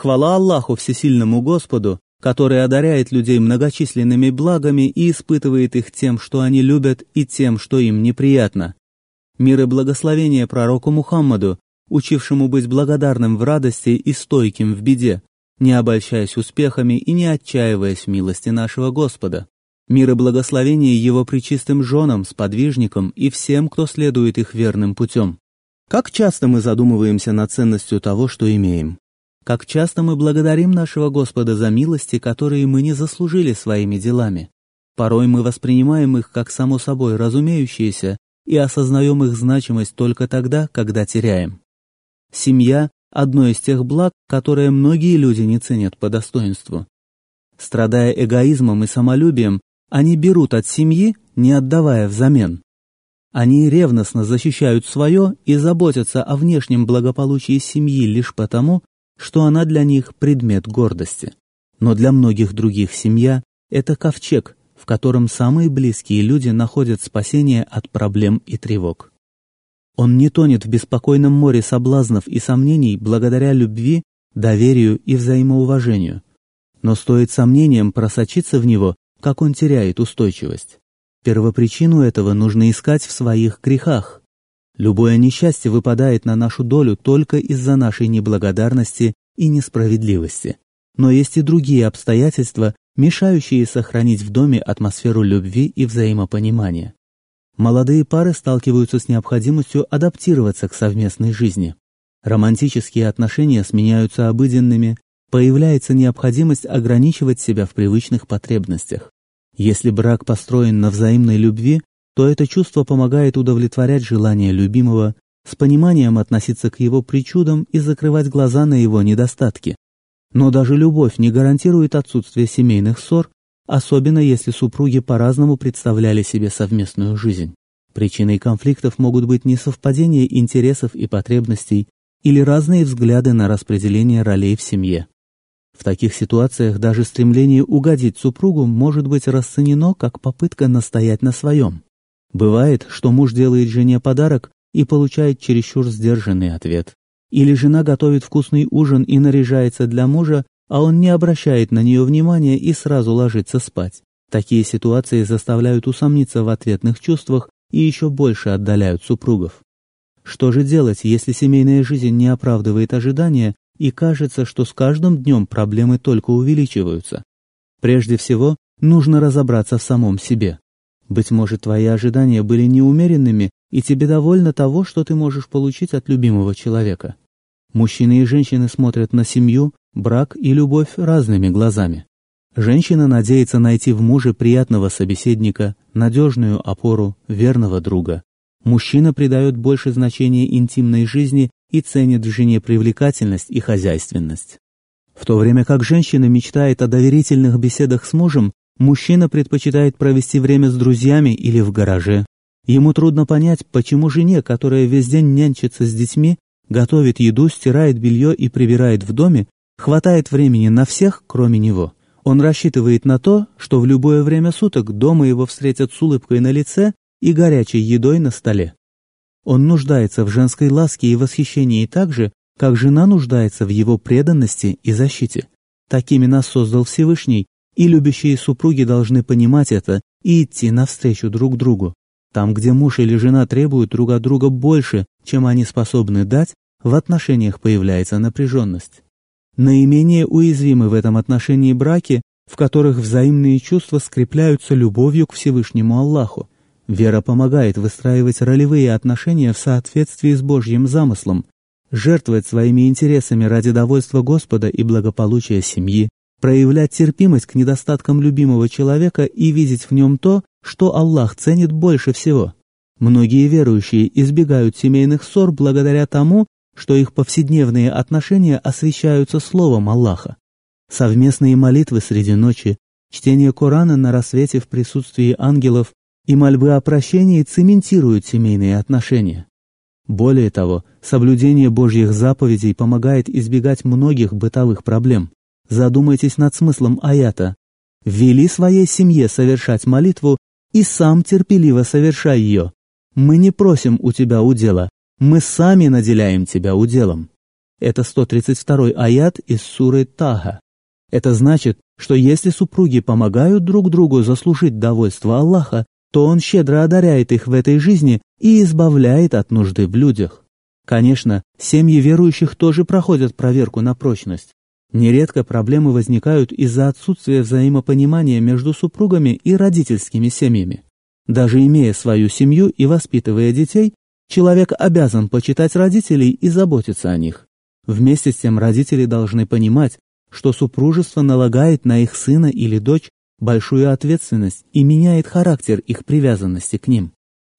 Хвала Аллаху Всесильному Господу, который одаряет людей многочисленными благами и испытывает их тем, что они любят, и тем, что им неприятно. Мир и благословение пророку Мухаммаду, учившему быть благодарным в радости и стойким в беде, не обольщаясь успехами и не отчаиваясь в милости нашего Господа. Мир и благословение его причистым женам, сподвижникам и всем, кто следует их верным путем. Как часто мы задумываемся над ценностью того, что имеем? Как часто мы благодарим нашего Господа за милости, которые мы не заслужили своими делами? Порой мы воспринимаем их как само собой разумеющиеся и осознаем их значимость только тогда, когда теряем. Семья – одно из тех благ, которые многие люди не ценят по достоинству. Страдая эгоизмом и самолюбием, они берут от семьи, не отдавая взамен. Они ревностно защищают свое и заботятся о внешнем благополучии семьи лишь потому, что она для них предмет гордости. Но для многих других семья – это ковчег, в котором самые близкие люди находят спасение от проблем и тревог. Он не тонет в беспокойном море соблазнов и сомнений благодаря любви, доверию и взаимоуважению. Но стоит сомнением просочиться в него, как он теряет устойчивость. Первопричину этого нужно искать в своих грехах. Любое несчастье выпадает на нашу долю только из-за нашей неблагодарности и несправедливости. Но есть и другие обстоятельства, мешающие сохранить в доме атмосферу любви и взаимопонимания. Молодые пары сталкиваются с необходимостью адаптироваться к совместной жизни. Романтические отношения сменяются обыденными, появляется необходимость ограничивать себя в привычных потребностях. Если брак построен на взаимной любви, то это чувство помогает удовлетворять желания любимого, с пониманием относиться к его причудам и закрывать глаза на его недостатки. Но даже любовь не гарантирует отсутствие семейных ссор, особенно если супруги по-разному представляли себе совместную жизнь. Причиной конфликтов могут быть несовпадение интересов и потребностей или разные взгляды на распределение ролей в семье. В таких ситуациях даже стремление угодить супругу может быть расценено как попытка настоять на своем. Бывает, что муж делает жене подарок и получает чересчур сдержанный ответ. Или жена готовит вкусный ужин и наряжается для мужа, а он не обращает на нее внимания и сразу ложится спать. Такие ситуации заставляют усомниться в ответных чувствах и еще больше отдаляют супругов. Что же делать, если семейная жизнь не оправдывает ожидания и кажется, что с каждым днем проблемы только увеличиваются. Прежде всего, нужно разобраться в самом себе. Быть может, твои ожидания были неумеренными, и тебе довольно того, что ты можешь получить от любимого человека. Мужчины и женщины смотрят на семью, брак и любовь разными глазами. Женщина надеется найти в муже приятного собеседника, надежную опору, верного друга. Мужчина придает больше значения интимной жизни и ценит в жене привлекательность и хозяйственность. В то время как женщина мечтает о доверительных беседах с мужем, мужчина предпочитает провести время с друзьями или в гараже. Ему трудно понять, почему жене, которая весь день нянчится с детьми, готовит еду, стирает белье и прибирает в доме, хватает времени на всех, кроме него. Он рассчитывает на то, что в любое время суток дома его встретят с улыбкой на лице и горячей едой на столе. Он нуждается в женской ласке и восхищении так же, как жена нуждается в его преданности и защите. Такими нас создал Всевышний, и любящие супруги должны понимать это и идти навстречу друг другу. Там, где муж или жена требуют друг от друга больше, чем они способны дать, в отношениях появляется напряженность. Наименее уязвимы в этом отношении браки, в которых взаимные чувства скрепляются любовью к Всевышнему Аллаху. Вера помогает выстраивать ролевые отношения в соответствии с Божьим замыслом, жертвовать своими интересами ради довольства Господа и благополучия семьи, проявлять терпимость к недостаткам любимого человека и видеть в нем то, что Аллах ценит больше всего. Многие верующие избегают семейных ссор благодаря тому, что их повседневные отношения освещаются словом Аллаха. Совместные молитвы среди ночи, чтение Корана на рассвете в присутствии ангелов и мольбы о прощении цементируют семейные отношения. Более того, соблюдение Божьих заповедей помогает избегать многих бытовых проблем. Задумайтесь над смыслом аята. «Вели своей семье совершать молитву и сам терпеливо совершай ее. Мы не просим у тебя удела, мы сами наделяем тебя уделом». Это 132 аят из суры Тага. Это значит, что если супруги помогают друг другу заслужить довольство Аллаха, то Он щедро одаряет их в этой жизни и избавляет от нужды в людях. Конечно, семьи верующих тоже проходят проверку на прочность. Нередко проблемы возникают из-за отсутствия взаимопонимания между супругами и родительскими семьями. Даже имея свою семью и воспитывая детей, человек обязан почитать родителей и заботиться о них. Вместе с тем родители должны понимать, что супружество налагает на их сына или дочь большую ответственность и меняет характер их привязанности к ним.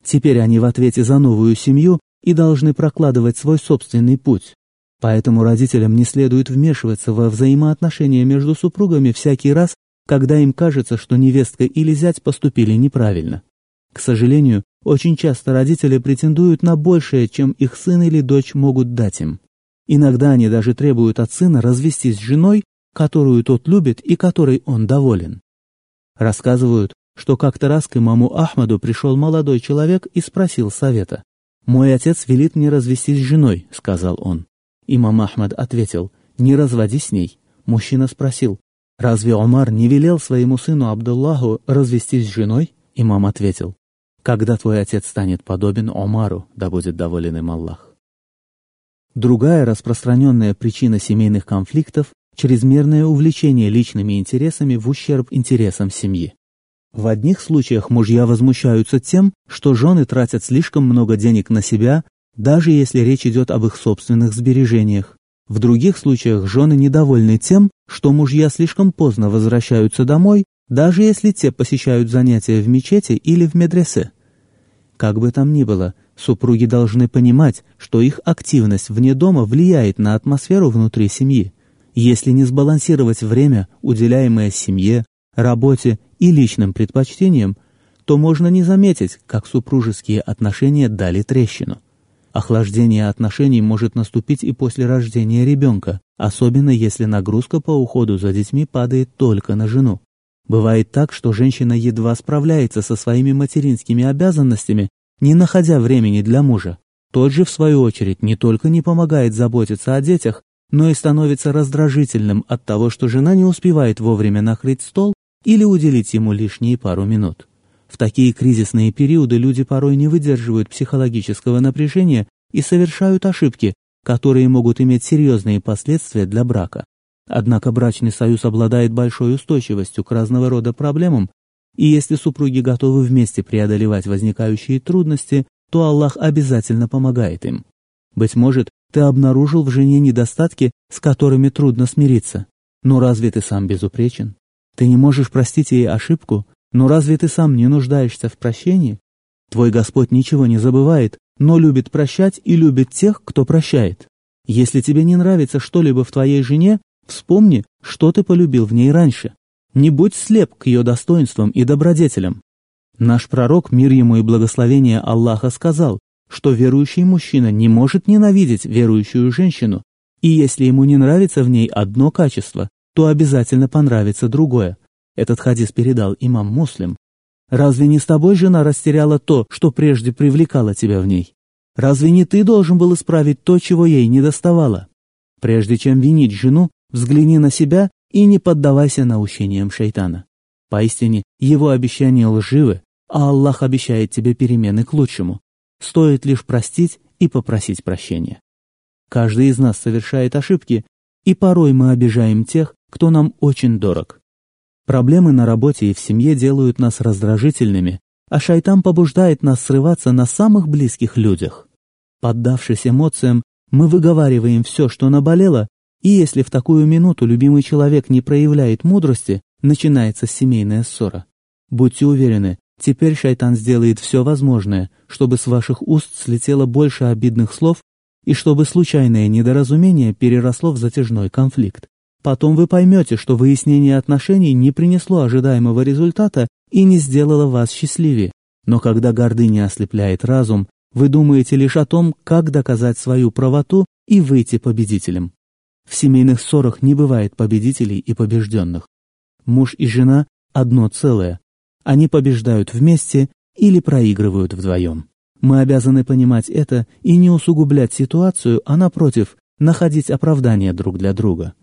Теперь они в ответе за новую семью и должны прокладывать свой собственный путь. Поэтому родителям не следует вмешиваться во взаимоотношения между супругами всякий раз, когда им кажется, что невестка или зять поступили неправильно. К сожалению, очень часто родители претендуют на большее, чем их сын или дочь могут дать им. Иногда они даже требуют от сына развестись с женой, которую тот любит и которой он доволен. Рассказывают, что как-то раз к имаму Ахмаду пришел молодой человек и спросил совета. «Мой отец велит мне развестись с женой», — сказал он. Имам Ахмад ответил, «Не разводись с ней». Мужчина спросил, «Разве Омар не велел своему сыну Абдуллаху развестись с женой?» Имам ответил, «Когда твой отец станет подобен Омару, да будет доволен им Аллах». Другая распространенная причина семейных конфликтов – чрезмерное увлечение личными интересами в ущерб интересам семьи. В одних случаях мужья возмущаются тем, что жены тратят слишком много денег на себя, даже если речь идет об их собственных сбережениях. В других случаях жены недовольны тем, что мужья слишком поздно возвращаются домой, даже если те посещают занятия в мечети или в медресе. Как бы там ни было, супруги должны понимать, что их активность вне дома влияет на атмосферу внутри семьи. Если не сбалансировать время, уделяемое семье, работе и личным предпочтениям, то можно не заметить, как супружеские отношения дали трещину. Охлаждение отношений может наступить и после рождения ребенка, особенно если нагрузка по уходу за детьми падает только на жену. Бывает так, что женщина едва справляется со своими материнскими обязанностями, не находя времени для мужа. Тот же, в свою очередь, не только не помогает заботиться о детях, но и становится раздражительным от того, что жена не успевает вовремя накрыть стол или уделить ему лишние пару минут. В такие кризисные периоды люди порой не выдерживают психологического напряжения и совершают ошибки, которые могут иметь серьезные последствия для брака. Однако брачный союз обладает большой устойчивостью к разного рода проблемам, и если супруги готовы вместе преодолевать возникающие трудности, то Аллах обязательно помогает им. Быть может, ты обнаружил в жене недостатки, с которыми трудно смириться. Но разве ты сам безупречен? Ты не можешь простить ей ошибку, но разве ты сам не нуждаешься в прощении? Твой Господь ничего не забывает, но любит прощать и любит тех, кто прощает. Если тебе не нравится что-либо в твоей жене, вспомни, что ты полюбил в ней раньше. Не будь слеп к ее достоинствам и добродетелям. Наш пророк, мир ему и благословение Аллаха, сказал, что верующий мужчина не может ненавидеть верующую женщину, и если ему не нравится в ней одно качество, то обязательно понравится другое. Этот хадис передал имам Муслим. Разве не с тобой жена растеряла то, что прежде привлекало тебя в ней? Разве не ты должен был исправить то, чего ей не доставало? Прежде чем винить жену, взгляни на себя и не поддавайся наущениям шайтана. Поистине, его обещания лживы, а Аллах обещает тебе перемены к лучшему. Стоит лишь простить и попросить прощения. Каждый из нас совершает ошибки, и порой мы обижаем тех, кто нам очень дорог. Проблемы на работе и в семье делают нас раздражительными, а шайтан побуждает нас срываться на самых близких людях. Поддавшись эмоциям, мы выговариваем все, что наболело, и если в такую минуту любимый человек не проявляет мудрости, начинается семейная ссора. Будьте уверены, теперь шайтан сделает все возможное, чтобы с ваших уст слетело больше обидных слов и чтобы случайное недоразумение переросло в затяжной конфликт. Потом вы поймете, что выяснение отношений не принесло ожидаемого результата и не сделало вас счастливее. Но когда гордыня ослепляет разум, вы думаете лишь о том, как доказать свою правоту и выйти победителем. В семейных ссорах не бывает победителей и побежденных. Муж и жена – одно целое. Они побеждают вместе или проигрывают вдвоем. Мы обязаны понимать это и не усугублять ситуацию, а напротив, находить оправдание друг для друга.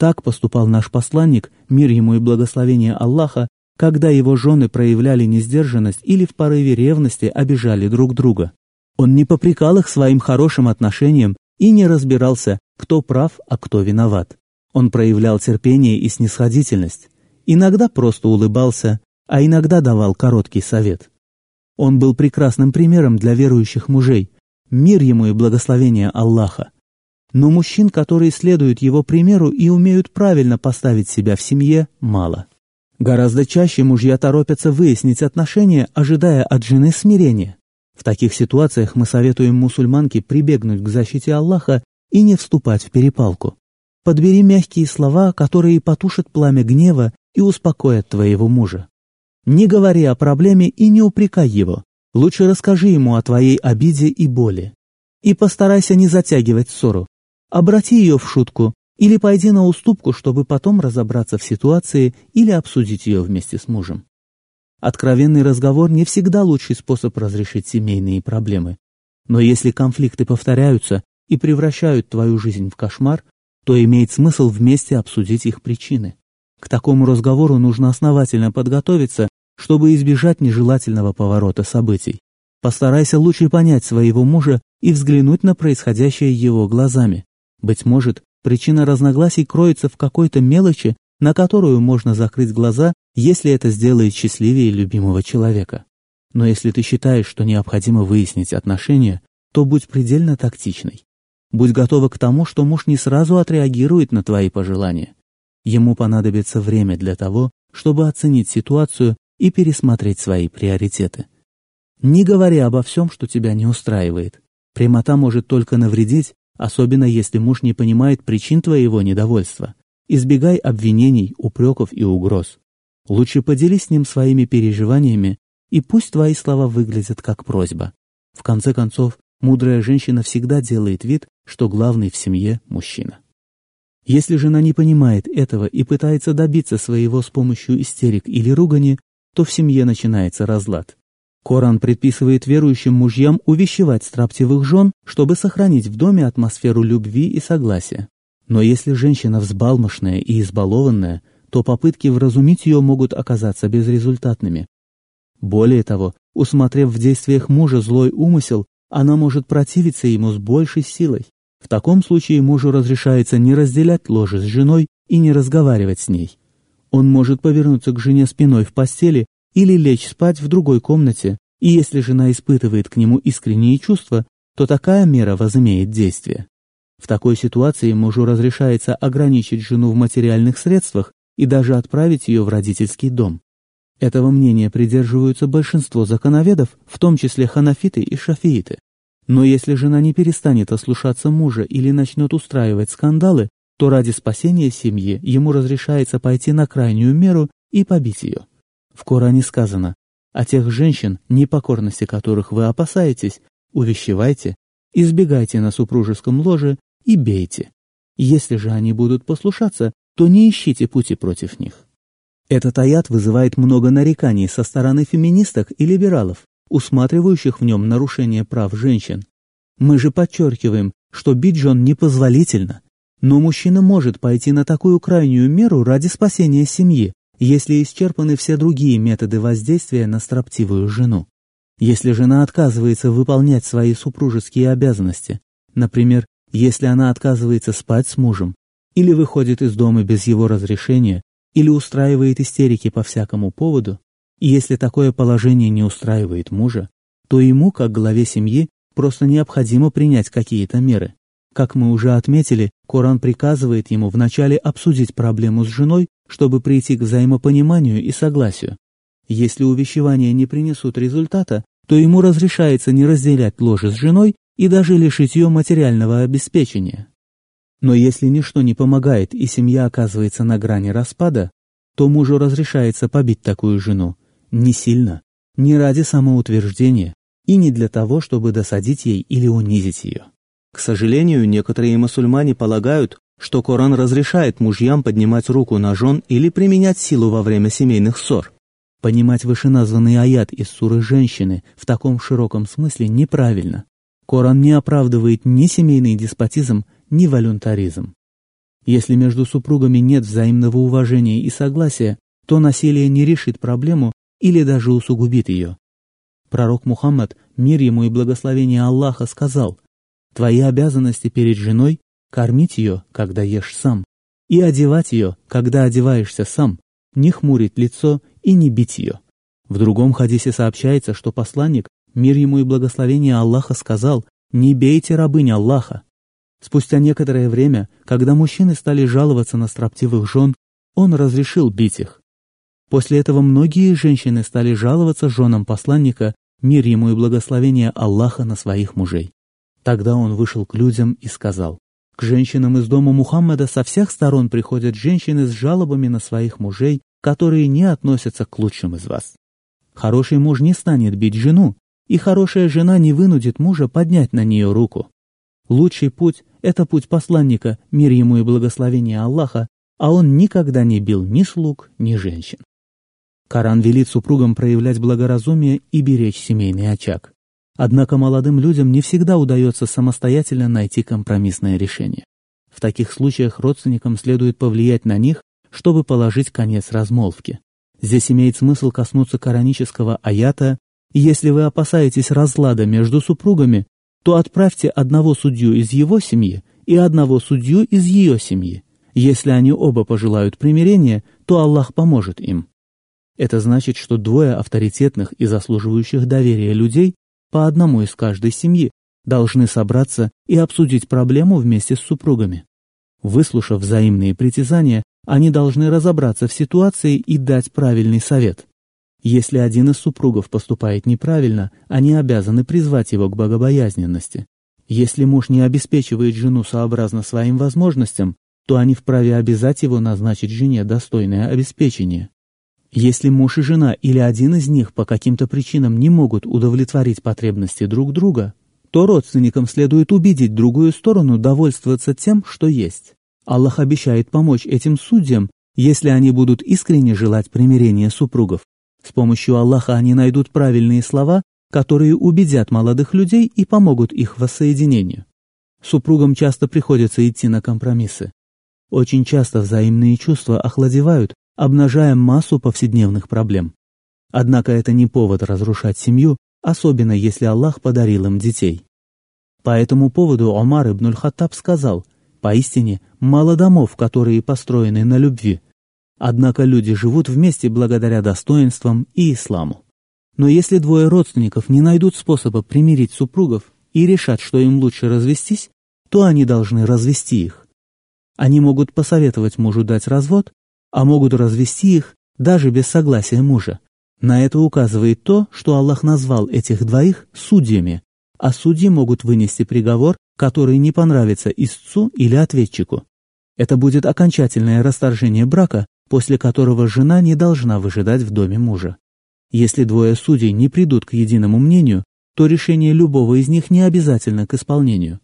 Так поступал наш посланник, мир ему и благословение Аллаха, когда его жены проявляли несдержанность или в порыве ревности обижали друг друга. Он не попрекал их своим хорошим отношением и не разбирался, кто прав, а кто виноват. Он проявлял терпение и снисходительность, иногда просто улыбался, а иногда давал короткий совет. Он был прекрасным примером для верующих мужей, мир ему и благословение Аллаха. Но мужчин, которые следуют его примеру и умеют правильно поставить себя в семье, мало. Гораздо чаще мужья торопятся выяснить отношения, ожидая от жены смирения. В таких ситуациях мы советуем мусульманке прибегнуть к защите Аллаха и не вступать в перепалку. Подбери мягкие слова, которые потушат пламя гнева и успокоят твоего мужа. Не говори о проблеме и не упрекай его. Лучше расскажи ему о твоей обиде и боли. И постарайся не затягивать ссору. Обрати ее в шутку или пойди на уступку, чтобы потом разобраться в ситуации или обсудить ее вместе с мужем. Откровенный разговор не всегда лучший способ разрешить семейные проблемы. Но если конфликты повторяются и превращают твою жизнь в кошмар, то имеет смысл вместе обсудить их причины. К такому разговору нужно основательно подготовиться, чтобы избежать нежелательного поворота событий. Постарайся лучше понять своего мужа и взглянуть на происходящее его глазами. Быть может, Причина разногласий кроется в какой-то мелочи, на которую можно закрыть глаза, если это сделает счастливее любимого человека. Но если ты считаешь, что необходимо выяснить отношения, то будь предельно тактичной. Будь готова к тому, что муж не сразу отреагирует на твои пожелания. Ему понадобится время для того, чтобы оценить ситуацию и пересмотреть свои приоритеты. Не говори обо всем, что тебя не устраивает. Прямота может только навредить, особенно если муж не понимает причин твоего недовольства. Избегай обвинений, упреков и угроз. Лучше поделись с ним своими переживаниями, и пусть твои слова выглядят как просьба. В конце концов, мудрая женщина всегда делает вид, что главный в семье – мужчина. Если жена не понимает этого и пытается добиться своего с помощью истерик или ругани, то в семье начинается разлад. Коран предписывает верующим мужьям увещевать строптивых жен, чтобы сохранить в доме атмосферу любви и согласия. Но если женщина взбалмошная и избалованная, то попытки вразумить ее могут оказаться безрезультатными. Более того, усмотрев в действиях мужа злой умысел, она может противиться ему с большей силой. В таком случае мужу разрешается не разделять ложе с женой и не разговаривать с ней. Он может повернуться к жене спиной в постели или лечь спать в другой комнате, и если жена испытывает к нему искренние чувства, то такая мера возымеет действие. В такой ситуации мужу разрешается ограничить жену в материальных средствах и даже отправить ее в родительский дом. Этого мнения придерживаются большинство законоведов, в том числе ханафиты и шафииты. Но если жена не перестанет ослушаться мужа или начнет устраивать скандалы, то ради спасения семьи ему разрешается пойти на крайнюю меру и побить ее. В Коране сказано, «О тех женщин, непокорности которых вы опасаетесь, увещевайте, избегайте на супружеском ложе и бейте. Если же они будут послушаться, то не ищите пути против них». Этот аят вызывает много нареканий со стороны феминисток и либералов, усматривающих в нем нарушение прав женщин. Мы же подчеркиваем, что бить жен непозволительно, но мужчина может пойти на такую крайнюю меру ради спасения семьи, если исчерпаны все другие методы воздействия на строптивую жену. Если жена отказывается выполнять свои супружеские обязанности, например, если она отказывается спать с мужем, или выходит из дома без его разрешения, или устраивает истерики по всякому поводу, и если такое положение не устраивает мужа, то ему, как главе семьи, просто необходимо принять какие-то меры. Как мы уже отметили, Коран приказывает ему вначале обсудить проблему с женой чтобы прийти к взаимопониманию и согласию. Если увещевания не принесут результата, то ему разрешается не разделять ложе с женой и даже лишить ее материального обеспечения. Но если ничто не помогает и семья оказывается на грани распада, то мужу разрешается побить такую жену не сильно, не ради самоутверждения и не для того, чтобы досадить ей или унизить ее. К сожалению, некоторые мусульмане полагают, что Коран разрешает мужьям поднимать руку на жен или применять силу во время семейных ссор. Понимать вышеназванный аят из суры «Женщины» в таком широком смысле неправильно. Коран не оправдывает ни семейный деспотизм, ни волюнтаризм. Если между супругами нет взаимного уважения и согласия, то насилие не решит проблему или даже усугубит ее. Пророк Мухаммад, мир ему и благословение Аллаха, сказал, «Твои обязанности перед женой – кормить ее, когда ешь сам, и одевать ее, когда одеваешься сам, не хмурить лицо и не бить ее». В другом хадисе сообщается, что посланник, мир ему и благословение Аллаха, сказал, «Не бейте рабынь Аллаха». Спустя некоторое время, когда мужчины стали жаловаться на строптивых жен, он разрешил бить их. После этого многие женщины стали жаловаться женам посланника, мир ему и благословение Аллаха на своих мужей. Тогда он вышел к людям и сказал, «К женщинам из дома Мухаммада со всех сторон приходят женщины с жалобами на своих мужей, которые не относятся к лучшим из вас. Хороший муж не станет бить жену, и хорошая жена не вынудит мужа поднять на нее руку. Лучший путь – это путь посланника, мир ему и благословение Аллаха, а он никогда не бил ни слуг, ни женщин. Коран велит супругам проявлять благоразумие и беречь семейный очаг. Однако молодым людям не всегда удается самостоятельно найти компромиссное решение. В таких случаях родственникам следует повлиять на них, чтобы положить конец размолвке. Здесь имеет смысл коснуться коранического аята «Если вы опасаетесь разлада между супругами, то отправьте одного судью из его семьи и одного судью из ее семьи. Если они оба пожелают примирения, то Аллах поможет им. Это значит, что двое авторитетных и заслуживающих доверия людей, по одному из каждой семьи, должны собраться и обсудить проблему вместе с супругами. Выслушав взаимные притязания, они должны разобраться в ситуации и дать правильный совет. Если один из супругов поступает неправильно, они обязаны призвать его к богобоязненности. Если муж не обеспечивает жену сообразно своим возможностям, то они вправе обязать его назначить жене достойное обеспечение. Если муж и жена или один из них по каким-то причинам не могут удовлетворить потребности друг друга, то родственникам следует убедить другую сторону довольствоваться тем, что есть. Аллах обещает помочь этим судьям, если они будут искренне желать примирения супругов. С помощью Аллаха они найдут правильные слова, которые убедят молодых людей и помогут их воссоединению. Супругам часто приходится идти на компромиссы. Очень часто взаимные чувства охладевают, обнажая массу повседневных проблем. Однако это не повод разрушать семью, особенно если Аллах подарил им детей. По этому поводу Омар ибн Хаттаб сказал, «Поистине, мало домов, которые построены на любви. Однако люди живут вместе благодаря достоинствам и исламу. Но если двое родственников не найдут способа примирить супругов и решат, что им лучше развестись, то они должны развести их. Они могут посоветовать мужу дать развод, а могут развести их даже без согласия мужа. На это указывает то, что Аллах назвал этих двоих судьями, а судьи могут вынести приговор, который не понравится истцу или ответчику. Это будет окончательное расторжение брака, после которого жена не должна выжидать в доме мужа. Если двое судей не придут к единому мнению, то решение любого из них не обязательно к исполнению.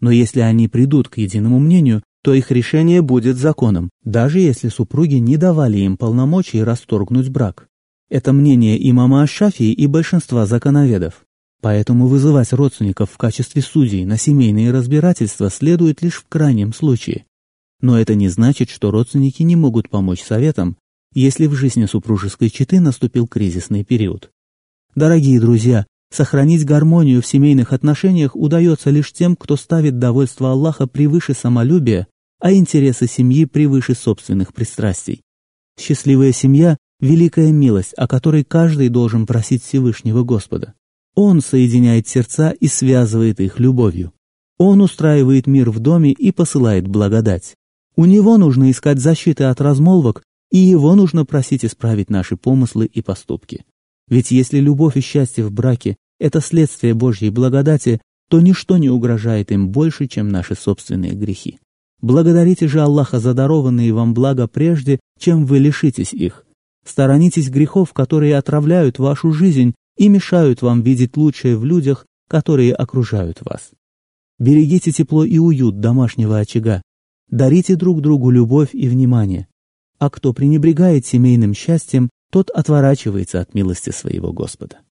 Но если они придут к единому мнению, то их решение будет законом, даже если супруги не давали им полномочий расторгнуть брак. Это мнение имама Ашафии и большинства законоведов. Поэтому вызывать родственников в качестве судей на семейные разбирательства следует лишь в крайнем случае. Но это не значит, что родственники не могут помочь советам, если в жизни супружеской четы наступил кризисный период. Дорогие друзья, сохранить гармонию в семейных отношениях удается лишь тем, кто ставит довольство Аллаха превыше самолюбия а интересы семьи превыше собственных пристрастий. Счастливая семья – великая милость, о которой каждый должен просить Всевышнего Господа. Он соединяет сердца и связывает их любовью. Он устраивает мир в доме и посылает благодать. У него нужно искать защиты от размолвок, и его нужно просить исправить наши помыслы и поступки. Ведь если любовь и счастье в браке – это следствие Божьей благодати, то ничто не угрожает им больше, чем наши собственные грехи. Благодарите же Аллаха за дарованные вам блага прежде, чем вы лишитесь их. Сторонитесь грехов, которые отравляют вашу жизнь и мешают вам видеть лучшее в людях, которые окружают вас. Берегите тепло и уют домашнего очага. Дарите друг другу любовь и внимание. А кто пренебрегает семейным счастьем, тот отворачивается от милости своего Господа.